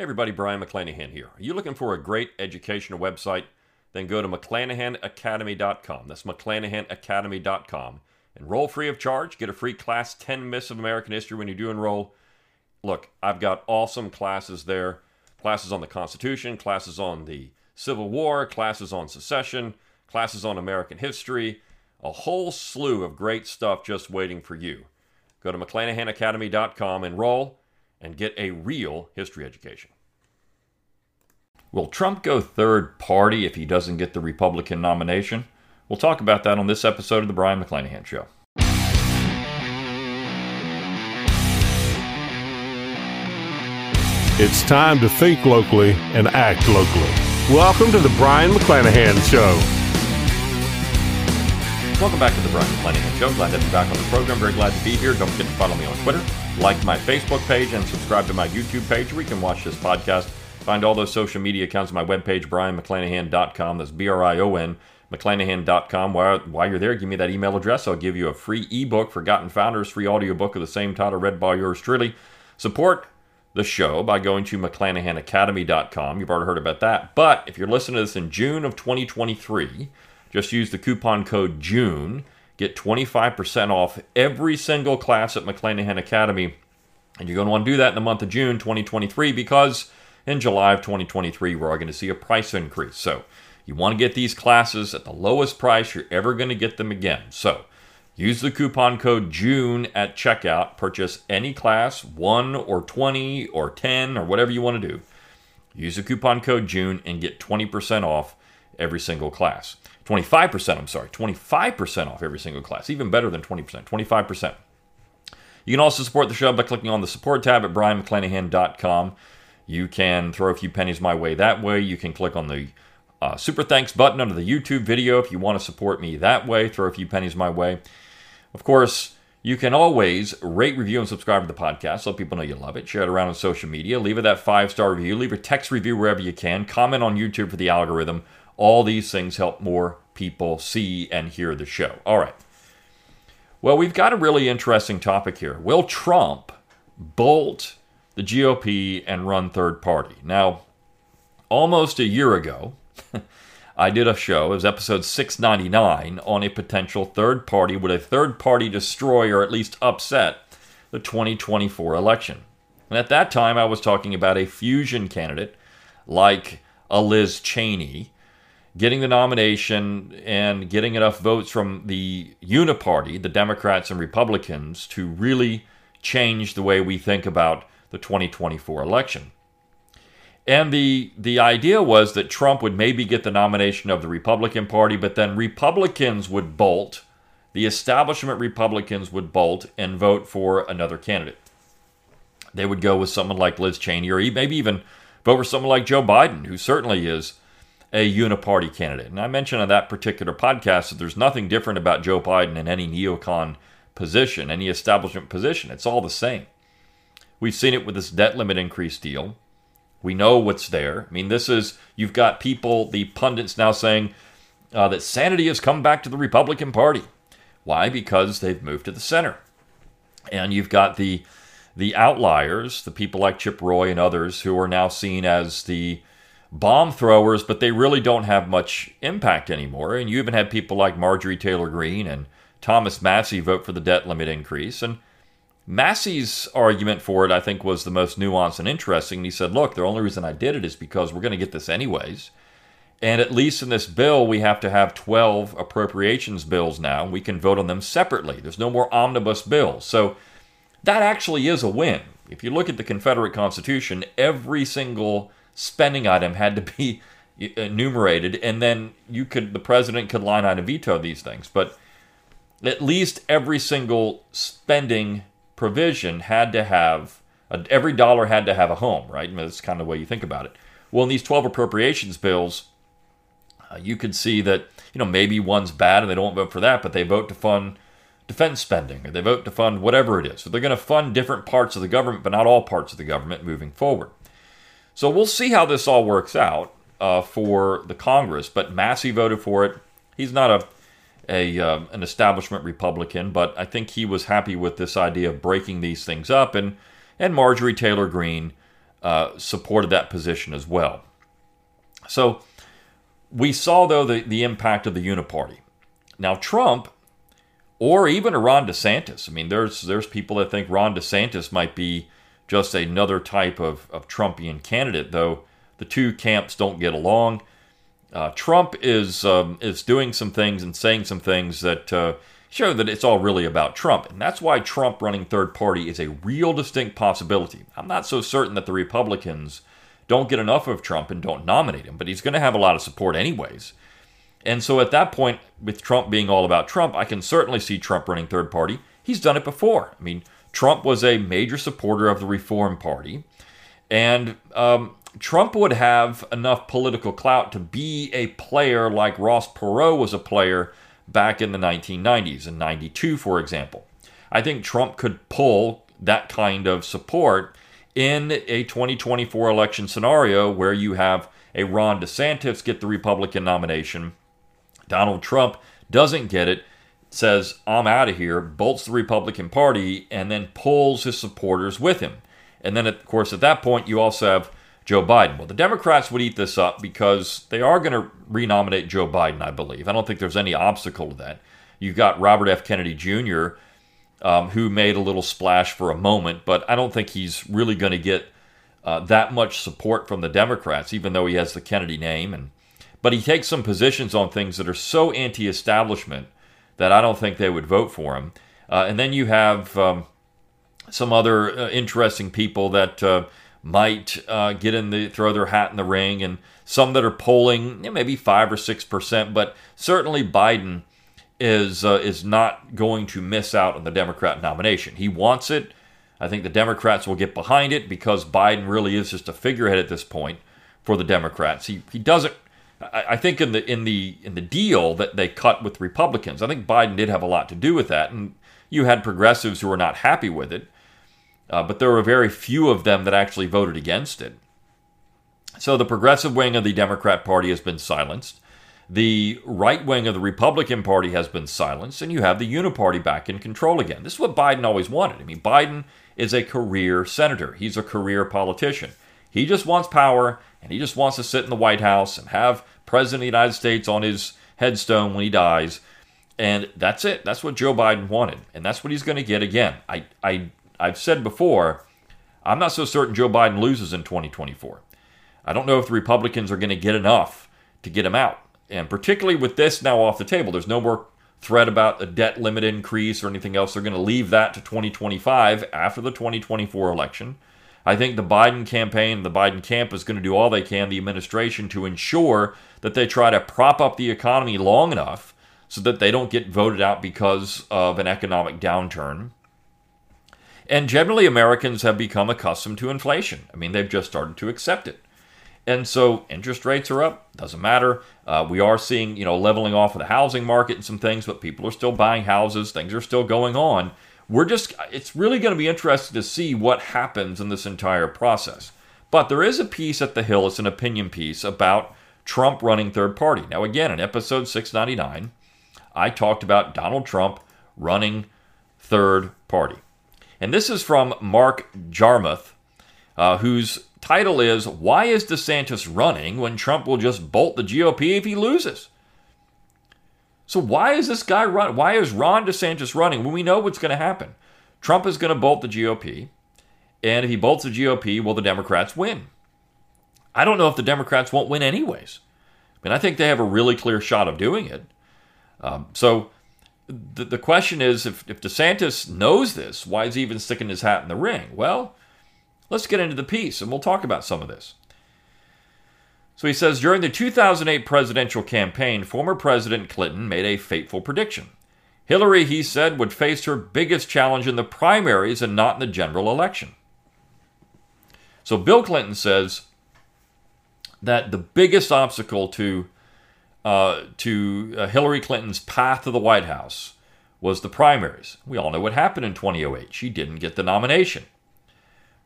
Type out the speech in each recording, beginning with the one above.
Hey everybody, Brion McClanahan here. Are you looking for a great educational website? Then go to McClanahanacademy.com. That's McClanahanacademy.com. Enroll free of charge. Get a free class 10 Myths of American History when you do enroll. Look, I've got awesome classes there. Classes on the Constitution, classes on the Civil War, classes on secession, classes on American history, a whole slew of great stuff just waiting for you. Go to McClanahanacademy.com, enroll, and get a real history education. Will Trump go third party if he doesn't get the Republican nomination? We'll talk about that on this episode of The Brion McClanahan Show. It's time to think locally and act locally. Welcome to The Brion McClanahan Show. Welcome back to The Brion McClanahan Show. Glad to you back on the program. Very glad to be here. Don't forget to follow me on Twitter, like my Facebook page, and subscribe to my YouTube page where you can watch this podcast. Find all those social media accounts on my webpage, brionmcclanahan.com. That's B R I O N, McClanahan.com. While, while you're there, give me that email address. I'll give you a free ebook, Forgotten Founders, free audiobook of the same title, read by yours truly. Support the show by going to McClanahanacademy.com. You've already heard about that. But if you're listening to this in June of 2023, just use the coupon code JUNE. Get 25% off every single class at McClanahan Academy. And you're going to want to do that in the month of June 2023 because in July of 2023, we're going to see a price increase. So you want to get these classes at the lowest price you're ever going to get them again. So use the coupon code JUNE at checkout. Purchase any class, 1 or 20 or 10 or whatever you want to do. Use the coupon code JUNE and get 20% off every single class. 25%, I'm sorry, 25% off every single class. Even better than 20%, 25%. You can also support the show by clicking on the support tab at brionmcclanahan.com. You can throw a few pennies my way that way. You can click on the uh, super thanks button under the YouTube video if you want to support me that way. Throw a few pennies my way. Of course, you can always rate, review, and subscribe to the podcast. Let people know you love it. Share it around on social media. Leave it that five star review. Leave a text review wherever you can. Comment on YouTube for the algorithm. All these things help more people see and hear the show. All right. Well, we've got a really interesting topic here. Will Trump bolt the GOP and run third party? Now, almost a year ago, I did a show, it was episode 699, on a potential third party. Would a third party destroy or at least upset the 2024 election? And at that time, I was talking about a fusion candidate like a Liz Cheney getting the nomination and getting enough votes from the uniparty, the Democrats and Republicans, to really change the way we think about the 2024 election. And the the idea was that Trump would maybe get the nomination of the Republican Party, but then Republicans would bolt, the establishment Republicans would bolt and vote for another candidate. They would go with someone like Liz Cheney, or maybe even vote for someone like Joe Biden, who certainly is a uniparty candidate. And I mentioned on that particular podcast that there's nothing different about Joe Biden in any neocon position, any establishment position. It's all the same. We've seen it with this debt limit increase deal. We know what's there. I mean, this is, you've got people, the pundits now saying uh, that sanity has come back to the Republican Party. Why? Because they've moved to the center. And you've got the the outliers, the people like Chip Roy and others who are now seen as the bomb throwers, but they really don't have much impact anymore. And you even had people like Marjorie Taylor Greene and Thomas Massie vote for the debt limit increase. And Massie's argument for it, I think, was the most nuanced and interesting. He said, Look, the only reason I did it is because we're going to get this anyways. And at least in this bill, we have to have 12 appropriations bills now. We can vote on them separately. There's no more omnibus bills. So that actually is a win. If you look at the Confederate Constitution, every single spending item had to be enumerated, and then you could the president could line item veto these things. But at least every single spending provision had to have every dollar had to have a home, right? that's kind of the way you think about it. Well, in these 12 appropriations bills, uh, you could see that you know maybe one's bad and they don't vote for that, but they vote to fund defense spending or they vote to fund whatever it is. So they're going to fund different parts of the government, but not all parts of the government moving forward. So we'll see how this all works out uh, for the Congress. But Massie voted for it. He's not a a uh, an establishment Republican, but I think he was happy with this idea of breaking these things up. And and Marjorie Taylor Greene uh, supported that position as well. So we saw, though, the, the impact of the uniparty. Now, Trump or even a Ron DeSantis. I mean, there's there's people that think Ron DeSantis might be just another type of, of Trumpian candidate, though the two camps don't get along. Uh, Trump is um, is doing some things and saying some things that uh, show that it's all really about Trump, and that's why Trump running third party is a real distinct possibility. I'm not so certain that the Republicans don't get enough of Trump and don't nominate him, but he's going to have a lot of support anyways. And so at that point, with Trump being all about Trump, I can certainly see Trump running third party. He's done it before. I mean, Trump was a major supporter of the Reform Party, and um, Trump would have enough political clout to be a player like Ross Perot was a player back in the 1990s, in 92, for example. I think Trump could pull that kind of support in a 2024 election scenario where you have a Ron DeSantis get the Republican nomination. Donald Trump doesn't get it, says, I'm out of here, bolts the Republican Party, and then pulls his supporters with him. And then, of course, at that point, you also have Joe Biden. Well, the Democrats would eat this up because they are going to renominate Joe Biden, I believe. I don't think there's any obstacle to that. You've got Robert F. Kennedy Jr., um, who made a little splash for a moment, but I don't think he's really going to get uh, that much support from the Democrats, even though he has the Kennedy name and but he takes some positions on things that are so anti establishment that I don't think they would vote for him. Uh, and then you have um, some other uh, interesting people that uh, might uh, get in the throw their hat in the ring, and some that are polling maybe five or six percent. But certainly Biden is uh, is not going to miss out on the Democrat nomination. He wants it. I think the Democrats will get behind it because Biden really is just a figurehead at this point for the Democrats. He he doesn't I think in the in the in the deal that they cut with Republicans, I think Biden did have a lot to do with that, and you had progressives who were not happy with it, uh, but there were very few of them that actually voted against it. So the progressive wing of the Democrat Party has been silenced. The right wing of the Republican Party has been silenced, and you have the Uniparty back in control again. This is what Biden always wanted. I mean, Biden is a career senator, he's a career politician. He just wants power and he just wants to sit in the White House and have President of the United States on his headstone when he dies. And that's it. That's what Joe Biden wanted. And that's what he's going to get again. I, I, I've said before, I'm not so certain Joe Biden loses in 2024. I don't know if the Republicans are going to get enough to get him out. And particularly with this now off the table, there's no more threat about a debt limit increase or anything else. They're going to leave that to 2025 after the 2024 election. I think the Biden campaign, the Biden camp is going to do all they can, the administration, to ensure that they try to prop up the economy long enough so that they don't get voted out because of an economic downturn. And generally, Americans have become accustomed to inflation. I mean, they've just started to accept it. And so interest rates are up. Doesn't matter. Uh, we are seeing, you know, leveling off of the housing market and some things, but people are still buying houses. Things are still going on we're just it's really going to be interesting to see what happens in this entire process. But there is a piece at the hill it's an opinion piece about trump running third party. Now again in episode 699 i talked about donald trump running third party. And this is from mark jarmuth uh, whose title is why is desantis running when trump will just bolt the gop if he loses so why is this guy run? Why is Ron DeSantis running when we know what's going to happen? Trump is going to bolt the GOP, and if he bolts the GOP, will the Democrats win? I don't know if the Democrats won't win anyways. I mean, I think they have a really clear shot of doing it. Um, so the, the question is, if, if DeSantis knows this, why is he even sticking his hat in the ring? Well, let's get into the piece, and we'll talk about some of this. So he says during the 2008 presidential campaign, former President Clinton made a fateful prediction. Hillary, he said, would face her biggest challenge in the primaries and not in the general election. So Bill Clinton says that the biggest obstacle to uh, to uh, Hillary Clinton's path to the White House was the primaries. We all know what happened in 2008. She didn't get the nomination.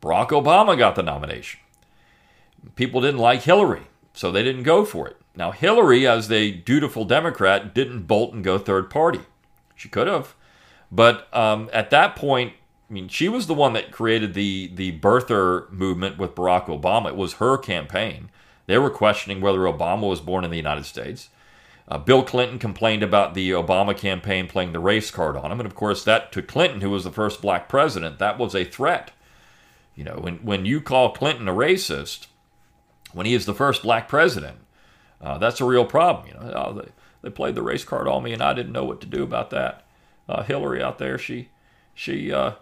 Barack Obama got the nomination. People didn't like Hillary. So they didn't go for it. Now, Hillary, as a dutiful Democrat, didn't bolt and go third party. She could have. But um, at that point, I mean, she was the one that created the the birther movement with Barack Obama. It was her campaign. They were questioning whether Obama was born in the United States. Uh, Bill Clinton complained about the Obama campaign playing the race card on him, and of course, that to Clinton, who was the first black president, that was a threat. You know, when when you call Clinton a racist, when he is the first black president, uh, that's a real problem. You know, oh, they, they played the race card on me, and I didn't know what to do about that. Uh, Hillary out there, she she uh,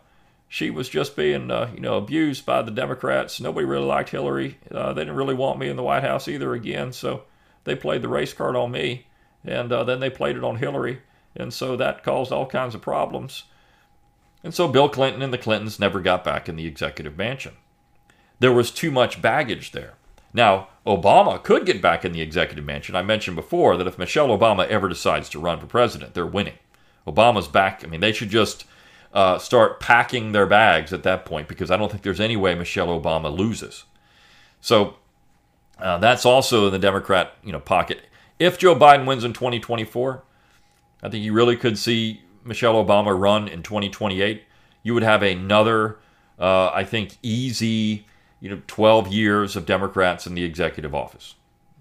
she was just being uh, you know abused by the Democrats. Nobody really liked Hillary. Uh, they didn't really want me in the White House either again. So they played the race card on me, and uh, then they played it on Hillary, and so that caused all kinds of problems. And so Bill Clinton and the Clintons never got back in the executive mansion. There was too much baggage there. Now, Obama could get back in the executive mansion. I mentioned before that if Michelle Obama ever decides to run for president, they're winning. Obama's back. I mean, they should just uh, start packing their bags at that point because I don't think there's any way Michelle Obama loses. So uh, that's also in the Democrat you know pocket. If Joe Biden wins in 2024, I think you really could see Michelle Obama run in 2028. You would have another, uh, I think, easy you know 12 years of Democrats in the executive office.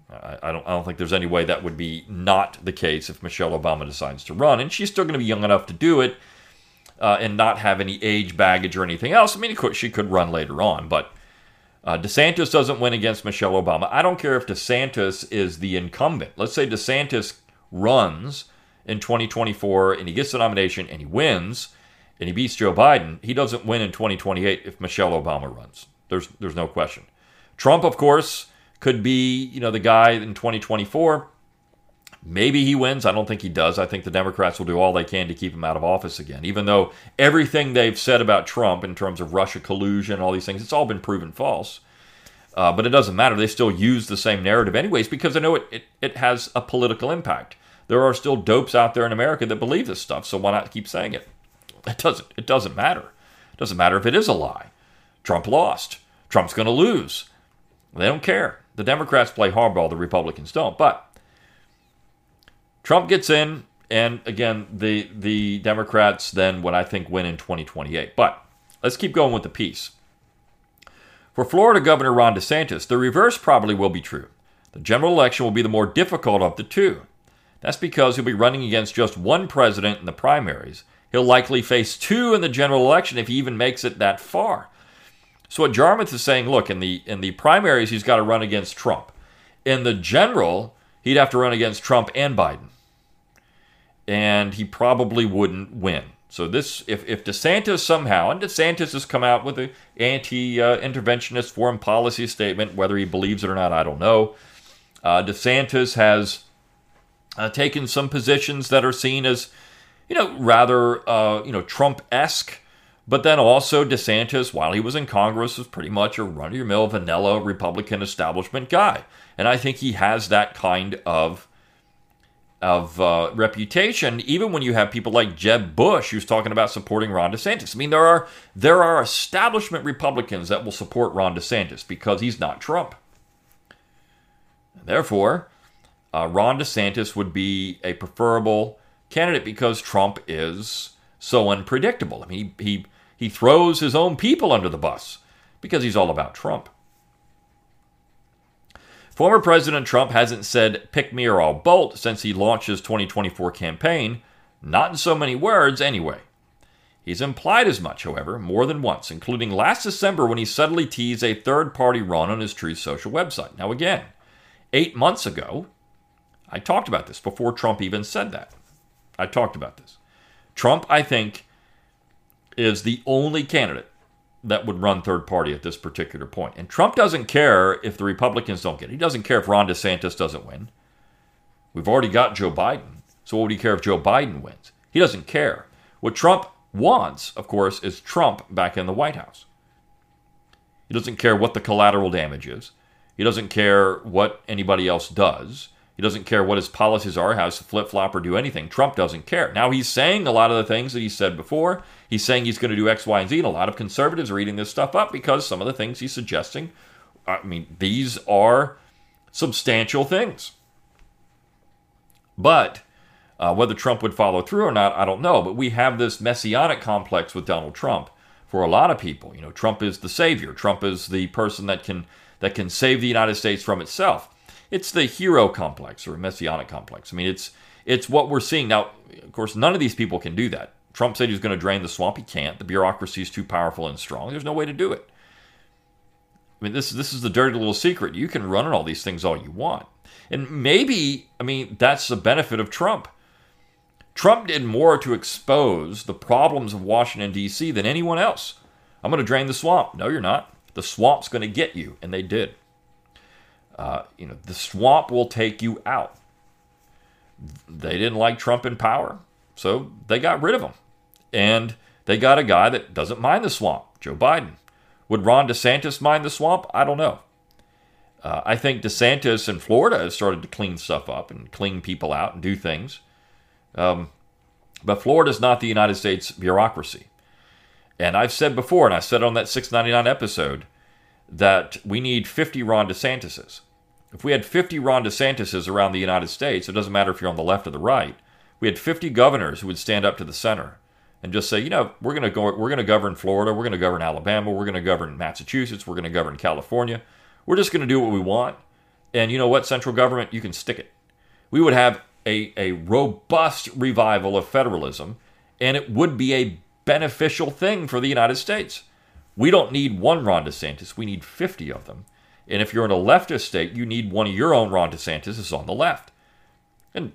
I, I, don't I don't think there's any way that would be not the case if Michelle Obama decides to run, and she's still going to be young enough to do it uh, and not have any age baggage or anything else. I mean, could, she could run later on, but uh, DeSantis doesn't win against Michelle Obama. I don't care if DeSantis is the incumbent. Let's say DeSantis runs in 2024 and he gets the nomination and he wins and he beats Joe Biden. He doesn't win in 2028 if Michelle Obama runs. There's there's no question. Trump, of course, could be you know the guy in 2024 Maybe he wins. I don't think he does. I think the Democrats will do all they can to keep him out of office again, even though everything they've said about Trump in terms of Russia collusion, all these things, it's all been proven false. Uh, but it doesn't matter. They still use the same narrative, anyways, because they know it, it, it has a political impact. There are still dopes out there in America that believe this stuff, so why not keep saying it? It doesn't, it doesn't matter. It doesn't matter if it is a lie. Trump lost. Trump's going to lose. They don't care. The Democrats play hardball, the Republicans don't. But Trump gets in, and again, the the Democrats then what I think win in 2028. But let's keep going with the piece. For Florida Governor Ron DeSantis, the reverse probably will be true. The general election will be the more difficult of the two. That's because he'll be running against just one president in the primaries. He'll likely face two in the general election if he even makes it that far. So what Jarmuth is saying, look, in the in the primaries he's got to run against Trump. In the general, he'd have to run against Trump and Biden and he probably wouldn't win. So this, if, if DeSantis somehow, and DeSantis has come out with an anti-interventionist foreign policy statement, whether he believes it or not, I don't know. Uh, DeSantis has uh, taken some positions that are seen as, you know, rather, uh, you know, Trump-esque. But then also DeSantis, while he was in Congress, was pretty much a run-of-your-mill vanilla Republican establishment guy, and I think he has that kind of of uh, reputation, even when you have people like Jeb Bush, who's talking about supporting Ron DeSantis. I mean, there are there are establishment Republicans that will support Ron DeSantis because he's not Trump. Therefore, uh, Ron DeSantis would be a preferable candidate because Trump is so unpredictable. I mean, he he, he throws his own people under the bus because he's all about Trump. Former President Trump hasn't said pick me or I'll bolt since he launched his 2024 campaign, not in so many words anyway. He's implied as much, however, more than once, including last December when he subtly teased a third party run on his Truth Social website. Now, again, eight months ago, I talked about this before Trump even said that. I talked about this. Trump, I think, is the only candidate that would run third party at this particular point. And Trump doesn't care if the Republicans don't get it. He doesn't care if Ron DeSantis doesn't win. We've already got Joe Biden. So what would he care if Joe Biden wins? He doesn't care. What Trump wants, of course, is Trump back in the White House. He doesn't care what the collateral damage is. He doesn't care what anybody else does. He doesn't care what his policies are, has to flip flop or do anything. Trump doesn't care. Now he's saying a lot of the things that he said before. He's saying he's going to do X, Y, and Z, and a lot of conservatives are eating this stuff up because some of the things he's suggesting, I mean, these are substantial things. But uh, whether Trump would follow through or not, I don't know. But we have this messianic complex with Donald Trump for a lot of people. You know, Trump is the savior. Trump is the person that can that can save the United States from itself. It's the hero complex or messianic complex. I mean, it's it's what we're seeing now. Of course, none of these people can do that. Trump said he was going to drain the swamp. He can't. The bureaucracy is too powerful and strong. There's no way to do it. I mean, this this is the dirty little secret. You can run on all these things all you want, and maybe I mean that's the benefit of Trump. Trump did more to expose the problems of Washington, D.C. than anyone else. I'm going to drain the swamp. No, you're not. The swamp's going to get you, and they did. Uh, you know, the swamp will take you out. They didn't like Trump in power, so they got rid of him. And they got a guy that doesn't mind the swamp, Joe Biden. Would Ron DeSantis mind the swamp? I don't know. Uh, I think DeSantis in Florida has started to clean stuff up and clean people out and do things. Um, but Florida is not the United States bureaucracy. And I've said before, and I said on that 699 episode, that we need 50 Ron DeSantises. If we had 50 Ron DeSantises around the United States, it doesn't matter if you're on the left or the right, we had 50 governors who would stand up to the center and just say, you know, we're going to go we're going to govern Florida, we're going to govern Alabama, we're going to govern Massachusetts, we're going to govern California. We're just going to do what we want. And you know what, central government, you can stick it. We would have a, a robust revival of federalism, and it would be a beneficial thing for the United States. We don't need one Ron DeSantis, we need 50 of them. And if you're in a leftist state, you need one of your own Ron DeSantis is on the left. And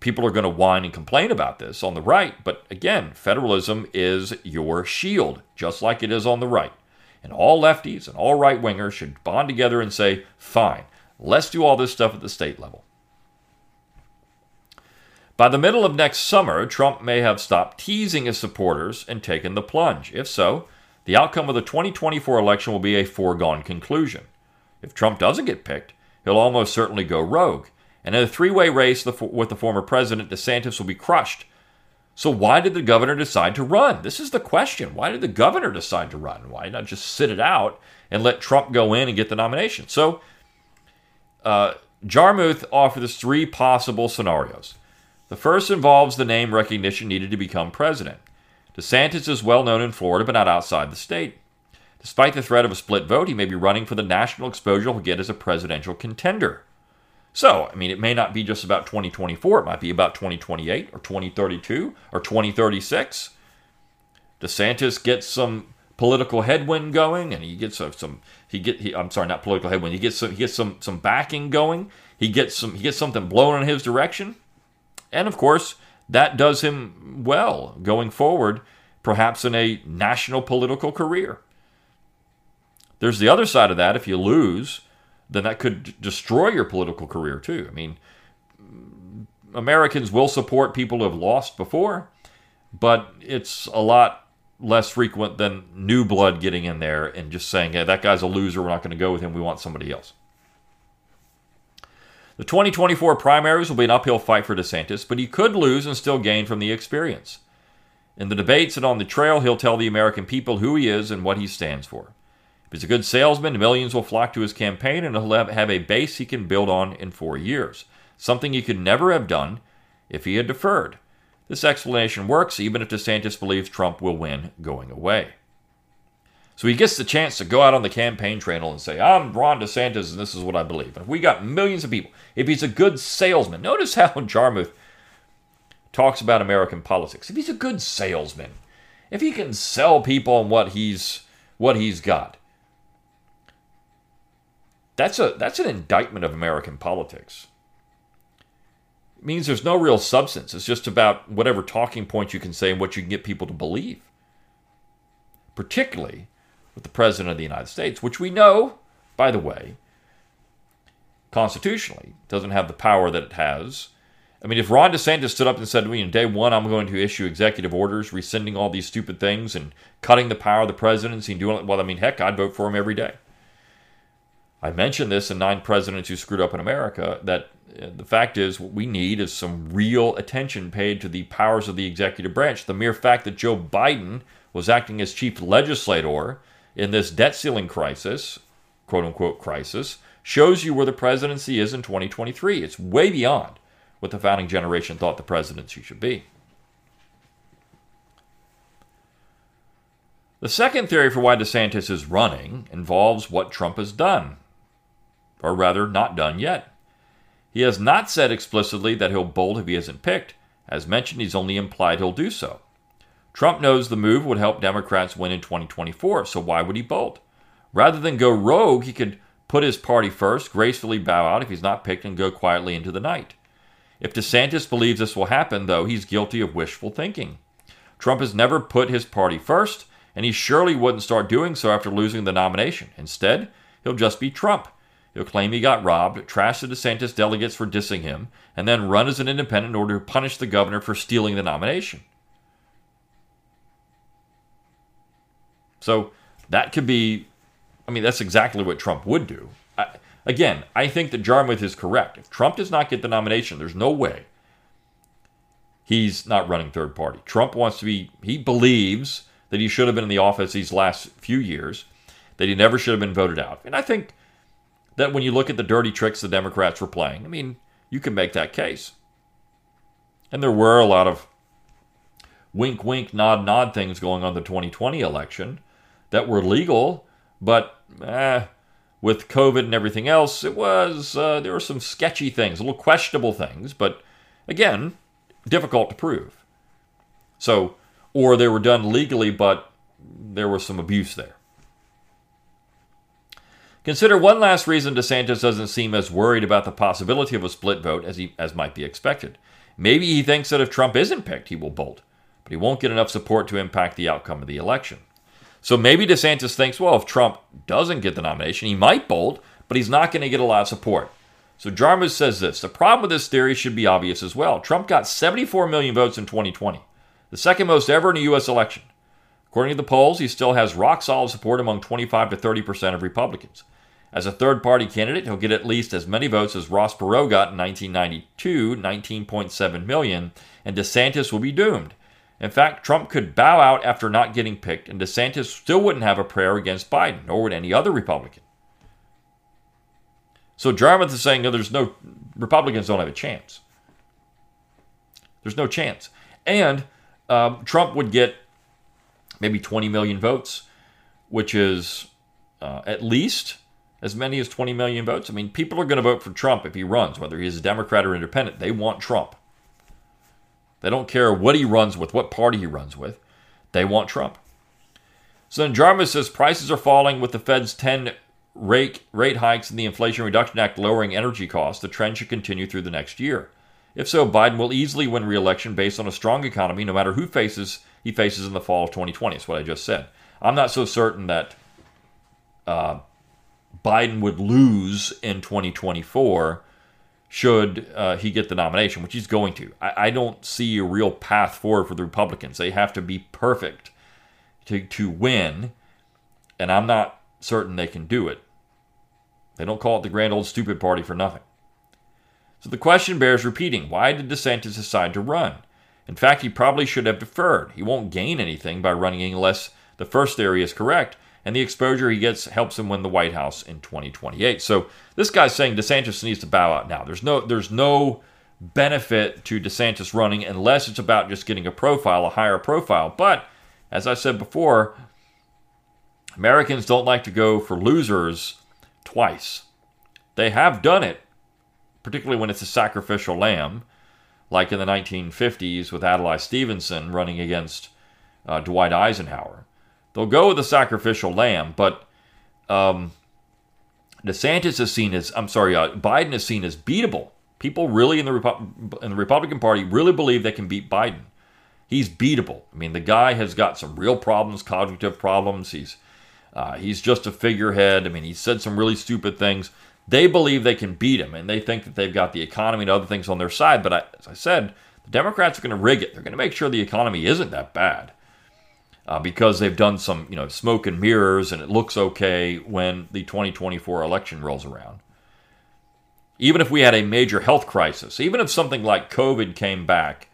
people are going to whine and complain about this on the right, but again, federalism is your shield, just like it is on the right. And all lefties and all right wingers should bond together and say, fine, let's do all this stuff at the state level. By the middle of next summer, Trump may have stopped teasing his supporters and taken the plunge. If so, the outcome of the 2024 election will be a foregone conclusion. If Trump doesn't get picked, he'll almost certainly go rogue. And in a three way race with the former president, DeSantis will be crushed. So, why did the governor decide to run? This is the question. Why did the governor decide to run? Why not just sit it out and let Trump go in and get the nomination? So, uh, Jarmuth offers three possible scenarios. The first involves the name recognition needed to become president. DeSantis is well known in Florida, but not outside the state. Despite the threat of a split vote, he may be running for the national exposure he'll get as a presidential contender. So, I mean, it may not be just about 2024, it might be about 2028 or 2032 or 2036. DeSantis gets some political headwind going and he gets uh, some he get he, I'm sorry, not political headwind. He gets some he gets some some backing going. He gets some he gets something blown in his direction. And of course, that does him well going forward, perhaps in a national political career. There's the other side of that. If you lose, then that could destroy your political career too. I mean, Americans will support people who have lost before, but it's a lot less frequent than new blood getting in there and just saying, hey, that guy's a loser. We're not going to go with him. We want somebody else. The 2024 primaries will be an uphill fight for DeSantis, but he could lose and still gain from the experience. In the debates and on the trail, he'll tell the American people who he is and what he stands for. If he's a good salesman, millions will flock to his campaign and he'll have a base he can build on in four years, something he could never have done if he had deferred. This explanation works even if DeSantis believes Trump will win going away. So he gets the chance to go out on the campaign trail and say, I'm Ron DeSantis and this is what I believe. And we got millions of people. If he's a good salesman, notice how Jarmuth talks about American politics. If he's a good salesman, if he can sell people on what he's what he's got, that's a that's an indictment of American politics. It means there's no real substance. It's just about whatever talking points you can say and what you can get people to believe. Particularly with the President of the United States, which we know, by the way, constitutionally doesn't have the power that it has. I mean, if Ron DeSantis stood up and said, to me, "In day one, I'm going to issue executive orders rescinding all these stupid things and cutting the power of the presidency and doing it, well, I mean, heck, I'd vote for him every day. I mentioned this in Nine Presidents Who Screwed Up in America that uh, the fact is, what we need is some real attention paid to the powers of the executive branch. The mere fact that Joe Biden was acting as chief legislator in this debt ceiling crisis, quote unquote crisis, shows you where the presidency is in 2023. It's way beyond what the founding generation thought the presidency should be. The second theory for why DeSantis is running involves what Trump has done, or rather, not done yet. He has not said explicitly that he'll bolt if he isn't picked. As mentioned, he's only implied he'll do so. Trump knows the move would help Democrats win in 2024, so why would he bolt? Rather than go rogue, he could put his party first, gracefully bow out if he's not picked, and go quietly into the night. If DeSantis believes this will happen, though, he's guilty of wishful thinking. Trump has never put his party first, and he surely wouldn't start doing so after losing the nomination. Instead, he'll just be Trump. He'll claim he got robbed, trash the DeSantis delegates for dissing him, and then run as an independent in order to punish the governor for stealing the nomination. So that could be, I mean, that's exactly what Trump would do. I, again, I think that Jarmuth is correct. If Trump does not get the nomination, there's no way he's not running third party. Trump wants to be, he believes that he should have been in the office these last few years, that he never should have been voted out. And I think that when you look at the dirty tricks the Democrats were playing, I mean, you can make that case. And there were a lot of wink, wink, nod, nod things going on the 2020 election that were legal, but eh, with COVID and everything else, it was uh, there were some sketchy things, a little questionable things, but again, difficult to prove. So or they were done legally, but there was some abuse there. Consider one last reason DeSantis doesn't seem as worried about the possibility of a split vote as, he, as might be expected. Maybe he thinks that if Trump isn't picked, he will bolt, but he won't get enough support to impact the outcome of the election. So maybe DeSantis thinks, well, if Trump doesn't get the nomination, he might bolt, but he's not going to get a lot of support. So Jarmuth says this the problem with this theory should be obvious as well. Trump got 74 million votes in 2020 the second most ever in a U.S. election. According to the polls, he still has rock solid support among 25 to 30 percent of Republicans. As a third party candidate, he'll get at least as many votes as Ross Perot got in 1992, 19.7 million, and DeSantis will be doomed. In fact, Trump could bow out after not getting picked, and DeSantis still wouldn't have a prayer against Biden, nor would any other Republican. So Jarmuth is saying no, there's no Republicans don't have a chance. There's no chance. And um, Trump would get maybe 20 million votes, which is uh, at least as many as 20 million votes. I mean, people are going to vote for Trump if he runs, whether he's a Democrat or independent. They want Trump. They don't care what he runs with, what party he runs with. They want Trump. So then Jarmuth says prices are falling with the Fed's 10 rate, rate hikes and the Inflation Reduction Act lowering energy costs. The trend should continue through the next year. If so, Biden will easily win re-election based on a strong economy, no matter who faces he faces in the fall of 2020. That's what I just said. I'm not so certain that uh, Biden would lose in 2024 should uh, he get the nomination, which he's going to. I, I, don't see a real path forward for the Republicans. They have to be perfect to, to win, and I'm not certain they can do it. They don't call it the grand old stupid party for nothing. So the question bears repeating why did DeSantis decide to run? In fact, he probably should have deferred. He won't gain anything by running unless the first theory is correct, and the exposure he gets helps him win the White House in 2028. So this guy's saying DeSantis needs to bow out now. There's no there's no benefit to DeSantis running unless it's about just getting a profile, a higher profile. But as I said before, Americans don't like to go for losers twice. They have done it particularly when it's a sacrificial lamb, like in the 1950s with Adlai Stevenson running against uh, Dwight Eisenhower. They'll go with the sacrificial lamb, but um, DeSantis is seen as, I'm sorry, uh, Biden is seen as beatable. People really in the, in the Republican Party really believe they can beat Biden. He's beatable. I mean, the guy has got some real problems, cognitive problems. He's uh, he's just a figurehead. I mean, he said some really stupid things. They believe they can beat him, and they think that they've got the economy and other things on their side. But I, as I said, the Democrats are going to rig it. They're going to make sure the economy isn't that bad. Uh, because they've done some, you know, smoke and mirrors, and it looks okay when the 2024 election rolls around. Even if we had a major health crisis, even if something like COVID came back,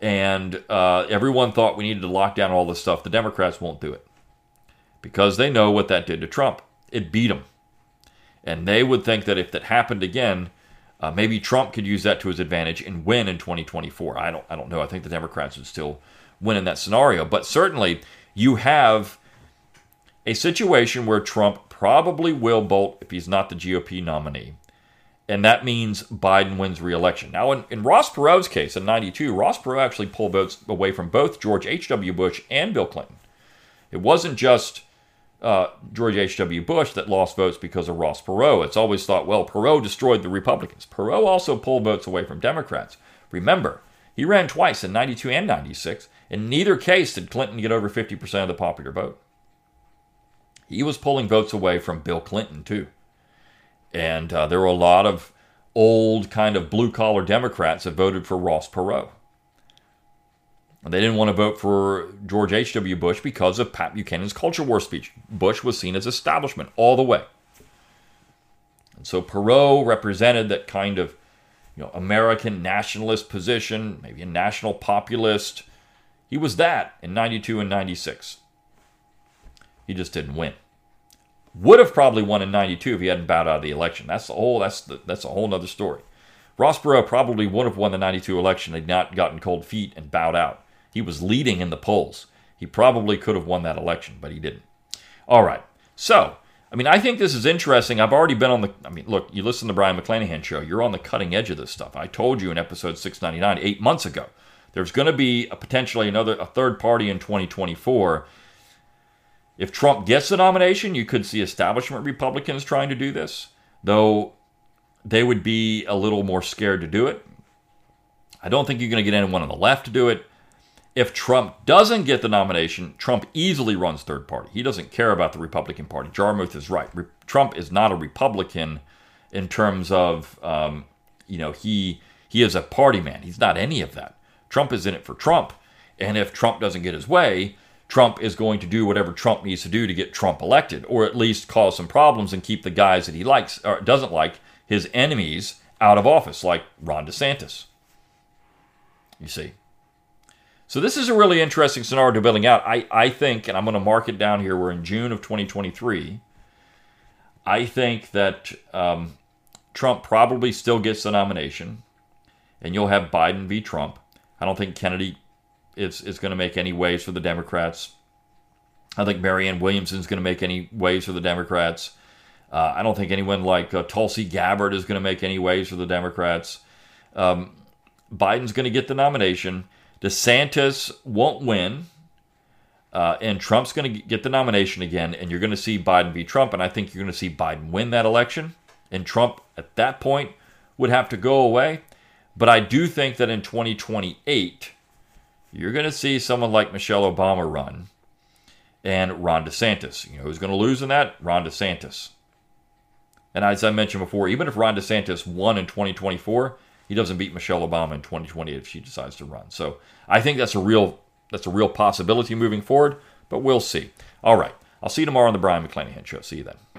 and uh, everyone thought we needed to lock down all this stuff, the Democrats won't do it because they know what that did to Trump. It beat him. And they would think that if that happened again, uh, maybe Trump could use that to his advantage and win in 2024. I don't, I don't know. I think the Democrats would still win in that scenario. But certainly, you have a situation where Trump probably will bolt if he's not the GOP nominee. And that means Biden wins re-election. Now, in, in Ross Perot's case in 92, Ross Perot actually pulled votes away from both George H.W. Bush and Bill Clinton. It wasn't just uh, George H.W. Bush that lost votes because of Ross Perot. It's always thought, well, Perot destroyed the Republicans. Perot also pulled votes away from Democrats. Remember, he ran twice in 92 and 96. In neither case did Clinton get over 50% of the popular vote. He was pulling votes away from Bill Clinton, too. And uh, there were a lot of old, kind of blue collar Democrats that voted for Ross Perot. They didn't want to vote for George H.W. Bush because of Pat Buchanan's culture war speech. Bush was seen as establishment all the way. And so Perot represented that kind of you know, American nationalist position, maybe a national populist. He was that in 92 and 96. He just didn't win. Would have probably won in 92 if he hadn't bowed out of the election. That's the whole that's the, that's a whole other story. Ross Perot probably would have won the 92 election had not gotten cold feet and bowed out. He was leading in the polls. He probably could have won that election, but he didn't. All right. So, I mean, I think this is interesting. I've already been on the. I mean, look, you listen to the Brion McClanahan show. You're on the cutting edge of this stuff. I told you in episode 699 eight months ago. There's going to be a, potentially another a third party in 2024. If Trump gets the nomination, you could see establishment Republicans trying to do this, though they would be a little more scared to do it. I don't think you're going to get anyone on the left to do it. If Trump doesn't get the nomination, Trump easily runs third party. He doesn't care about the Republican Party. Jarmuth is right. Re- Trump is not a Republican in terms of, um, you know, he he is a party man. He's not any of that. Trump is in it for Trump, and if Trump doesn't get his way, Trump is going to do whatever Trump needs to do to get Trump elected, or at least cause some problems and keep the guys that he likes or doesn't like, his enemies, out of office, like Ron DeSantis. You see. So this is a really interesting scenario developing out. I, I think, and I'm going to mark it down here, we're in June of 2023. I think that um, Trump probably still gets the nomination, and you'll have Biden v. Trump. I don't think Kennedy is, is going to make any waves for the Democrats. I think Marianne Williamson is going to make any waves for the Democrats. Uh, I don't think anyone like uh, Tulsi Gabbard is going to make any waves for the Democrats. Um, Biden's going to get the nomination. DeSantis won't win, uh, and Trump's going to get the nomination again, and you're going to see Biden v. Trump, and I think you're going to see Biden win that election, and Trump at that point would have to go away. But I do think that in 2028, you're going to see someone like Michelle Obama run and Ron DeSantis. You know who's going to lose in that? Ron DeSantis. And as I mentioned before, even if Ron DeSantis won in 2024, he doesn't beat Michelle Obama in 2020 if she decides to run. So I think that's a real that's a real possibility moving forward, but we'll see. All right. I'll see you tomorrow on the Brion McClanahan Show. See you then.